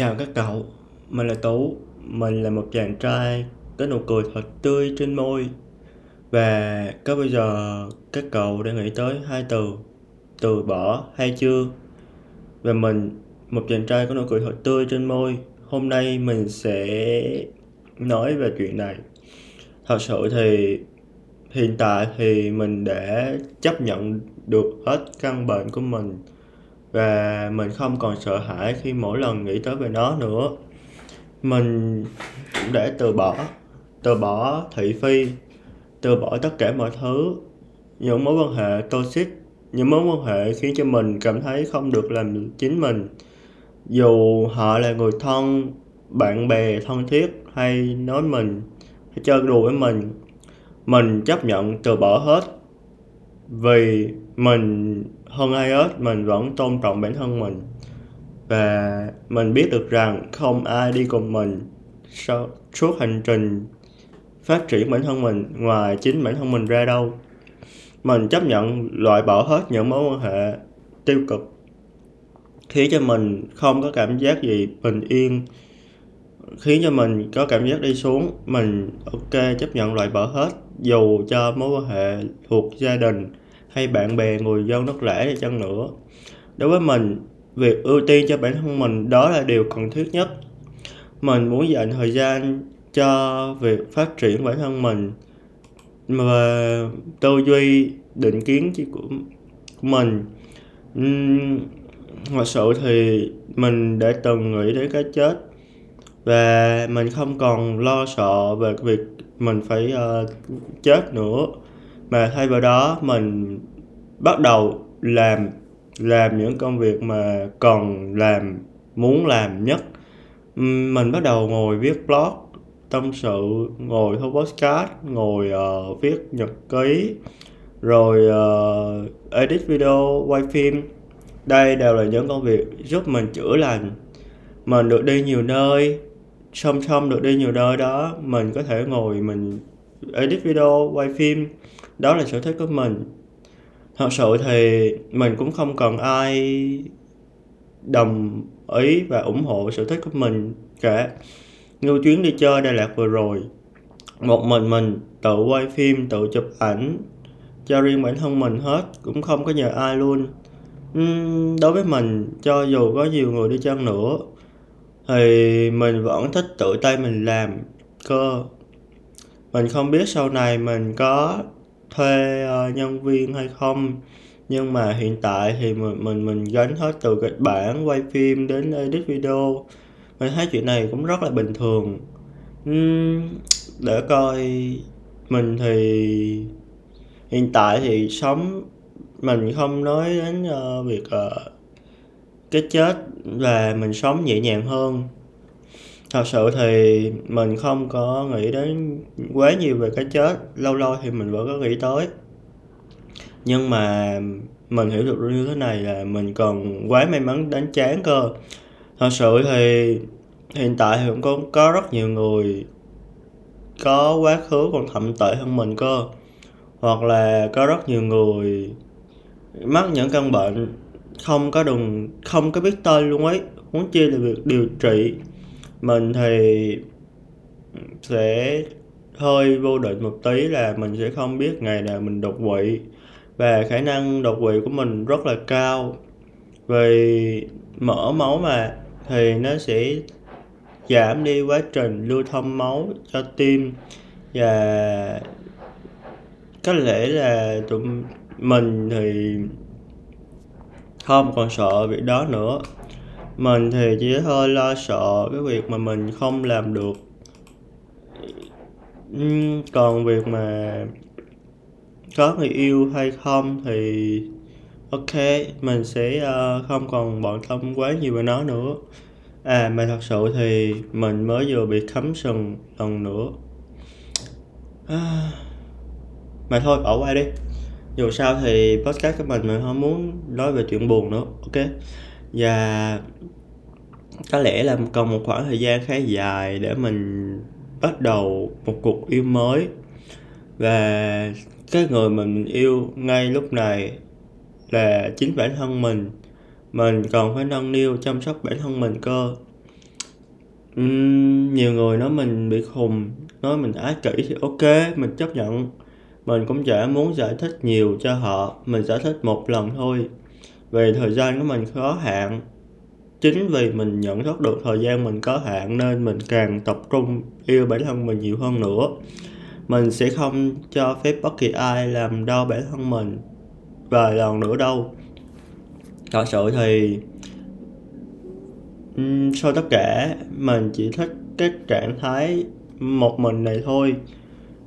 Chào các cậu, mình là Tú, mình là một chàng trai có nụ cười thật tươi trên môi. Và có bao giờ các cậu đã nghĩ tới hai từ từ bỏ hay chưa? Và mình, một chàng trai có nụ cười thật tươi trên môi Hôm nay mình sẽ nói về chuyện này. Thật sự thì hiện tại thì mình đã chấp nhận được hết căn bệnh của mình và mình không còn sợ hãi khi mỗi lần nghĩ tới về nó nữa. Mình cũng đã từ bỏ từ bỏ thị phi, từ bỏ tất cả mọi thứ. Những mối quan hệ toxic, những mối quan hệ khiến cho mình cảm thấy không được làm chính mình. Dù họ là người thân, bạn bè thân thiết hay nói mình, hay chơi đùa với mình mình chấp nhận từ bỏ hết vì mình, hơn ai hết, mình vẫn tôn trọng bản thân mình. Và mình biết được rằng không ai đi cùng mình sau, suốt hành trình phát triển bản thân mình ngoài chính bản thân mình ra đâu. Mình chấp nhận loại bỏ hết những mối quan hệ tiêu cực, khiến cho mình không có cảm giác gì bình yên, khiến cho mình có cảm giác đi xuống. Mình ok chấp nhận loại bỏ hết, dù cho mối quan hệ thuộc gia đình hay bạn bè người dân đất lẻ đi chăng nữa. Đối với mình việc ưu tiên cho bản thân mình đó là điều cần thiết nhất. Mình muốn dành thời gian cho việc phát triển bản thân mình và tư duy định kiến của, của mình. Uhm, thật sự thì mình đã từng nghĩ đến cái chết và mình không còn lo sợ về việc mình phải uh, chết nữa mà thay vào đó mình bắt đầu làm làm những công việc mà cần làm muốn làm nhất. Mình bắt đầu ngồi viết blog tâm sự ngồi thu podcast ngồi uh, viết nhật ký rồi uh, edit video quay phim. Đây đều là những công việc giúp mình chữa lành. Mình được đi nhiều nơi song song được đi nhiều nơi đó mình có thể ngồi mình edit video quay phim đó là sở thích của mình. Thật sự thì mình cũng không cần ai đồng ý và ủng hộ sở thích của mình cả. Như chuyến đi chơi Đà Lạt vừa rồi một mình mình tự quay phim tự chụp ảnh cho riêng bản thân mình hết cũng không có nhờ ai luôn. Uhm, đối với mình cho dù có nhiều người đi chăng nữa thì mình vẫn thích tự tay mình làm cơ. Mình không biết sau này mình có thuê ờ, nhân viên hay không. Nhưng mà hiện tại thì mình mình mình gánh hết từ kịch bản quay phim đến edit video. Mình thấy chuyện này cũng rất là bình thường. Uhm, để coi mình thì hiện tại thì sống mình không nói đến uh, việc uh, cái chết và mình sống nhẹ nhàng hơn thật sự thì mình không có nghĩ đến quá nhiều về cái chết. Lâu lâu thì mình vẫn có nghĩ tới. Nhưng mà mình hiểu được như thế này là mình còn quá may mắn đánh chán cơ. Thật sự thì hiện tại thì cũng có, có rất nhiều người có quá khứ còn thậm tệ hơn mình cơ. Hoặc là có rất nhiều người mắc những căn bệnh không có đừng không có biết tên luôn ấy muốn chi là việc điều trị mình thì sẽ hơi vô định một tí là mình sẽ không biết ngày nào mình đột quỵ. Và khả năng đột quỵ của mình rất là cao. Vì mỡ máu mà, thì nó sẽ giảm đi quá trình lưu thông máu cho tim. Và có lẽ là tụi mình thì không còn sợ việc đó nữa mình thì chỉ hơi lo sợ cái việc mà mình không làm được. Còn việc mà có người yêu hay không thì ok mình sẽ ờ, không còn bận tâm quá nhiều về nó nữa. À mà thật sự thì mình mới vừa bị cấm sừng lần nữa. À, mà thôi bỏ qua đi. Dù sao thì podcast của mình mình không muốn nói về chuyện buồn nữa ok? Và có lẽ là còn một khoảng thời gian khá dài để mình bắt đầu một cuộc yêu mới và cái người mình yêu ngay lúc này là chính bản thân mình mình còn phải nâng niu chăm sóc bản thân mình cơ uhm, nhiều người nói mình bị khùng, nói mình ái kỷ thì ok, mình chấp nhận. Mình cũng chả muốn giải thích nhiều cho họ, mình giải thích một lần thôi. Vì thời gian của mình khó hạn. Chính vì mình nhận thức được thời gian mình có hạn nên mình càng tập trung yêu bản thân mình nhiều hơn nữa. Mình sẽ không cho phép bất kỳ ai làm đau bản thân mình vài lần nữa đâu. Thật sự thì sau tất cả mình chỉ thích cái trạng thái một mình này thôi.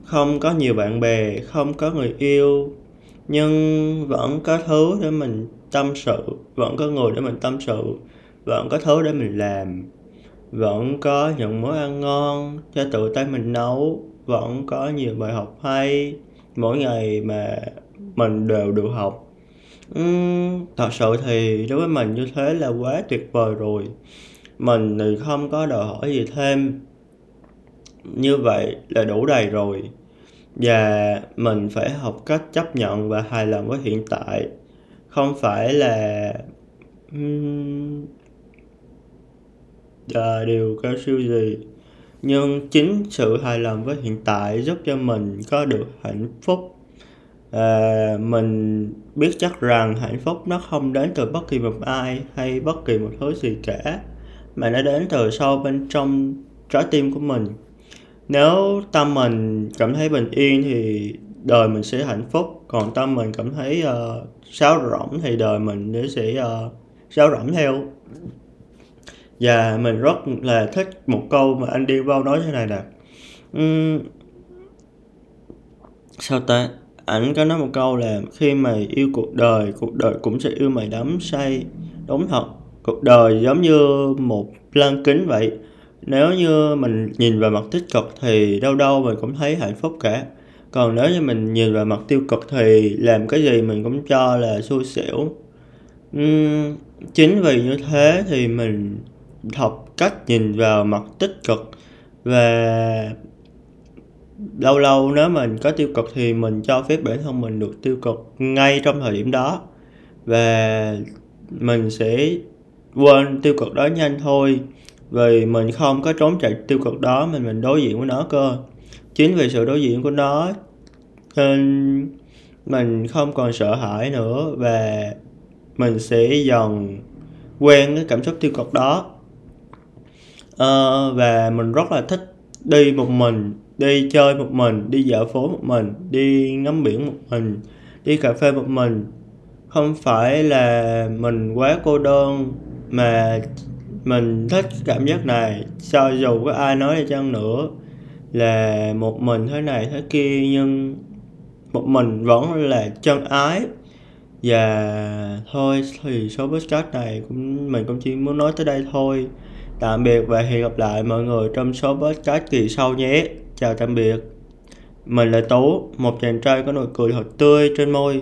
Không có nhiều bạn bè, không có người yêu, nhưng vẫn có thứ để mình tâm sự, vẫn có người để mình tâm sự, vẫn có thứ để mình làm, vẫn có những món ăn ngon cho tự tay mình nấu, vẫn có nhiều bài học hay mỗi ngày mà mình đều được học. uhm, thật sự thì đối với mình như thế là quá tuyệt vời rồi. Mình thì không có đòi hỏi gì thêm. Như vậy là đủ đầy rồi. Và mình phải học cách chấp nhận và hài lòng với hiện tại. Không phải là là điều cao siêu gì. Nhưng chính sự hài lòng với hiện tại giúp cho mình có được hạnh phúc. À, mình biết chắc rằng hạnh phúc nó không đến từ bất kỳ một ai hay bất kỳ một thứ gì cả mà nó đến từ sâu bên trong trái tim của mình. Nếu tâm mình cảm thấy bình yên thì đời mình sẽ hạnh phúc còn tâm mình cảm thấy uh, sáo rỗng thì đời mình nó sẽ uh, sáo rỗng theo và mình rất là thích một câu mà anh đi vào nói thế này nè. Uhm, sao ta? Ảnh có nói một câu là khi mày yêu cuộc đời cuộc đời cũng sẽ yêu mày đắm say đúng thật. Cuộc đời giống như một lăng kính vậy. Nếu như mình nhìn vào mặt tích cực thì đâu đâu mình cũng thấy hạnh phúc cả. Còn nếu như mình nhìn vào mặt tiêu cực thì làm cái gì mình cũng cho là xui xẻo. Uhm, chính vì như thế thì mình học cách nhìn vào mặt tích cực và lâu lâu nếu mình có tiêu cực thì mình cho phép bản thân mình được tiêu cực ngay trong thời điểm đó. Và mình sẽ quên tiêu cực đó nhanh thôi. Vì mình không có trốn chạy tiêu cực đó, mình mình đối diện với nó cơ. Chính vì sự đối diện của nó nên mình không còn sợ hãi nữa và mình sẽ dần quen cái cảm xúc tiêu cực đó. Ờ, và mình rất là thích đi một mình, đi chơi một mình, đi dạo phố một mình, đi ngắm biển một mình, đi cà phê một mình. Không phải là mình quá cô đơn, mà mình thích cảm giác này. Cho dù có ai nói đi chăng nữa là một mình thế này thế kia, nhưng một mình vẫn là chân ái. Và thôi thì số podcast này cũng, mình cũng chỉ muốn nói tới đây thôi tạm biệt và hẹn gặp lại mọi người trong số podcast kỳ sau nhé. Chào tạm biệt. Mình là tú, một chàng trai có nụ cười thật tươi trên môi.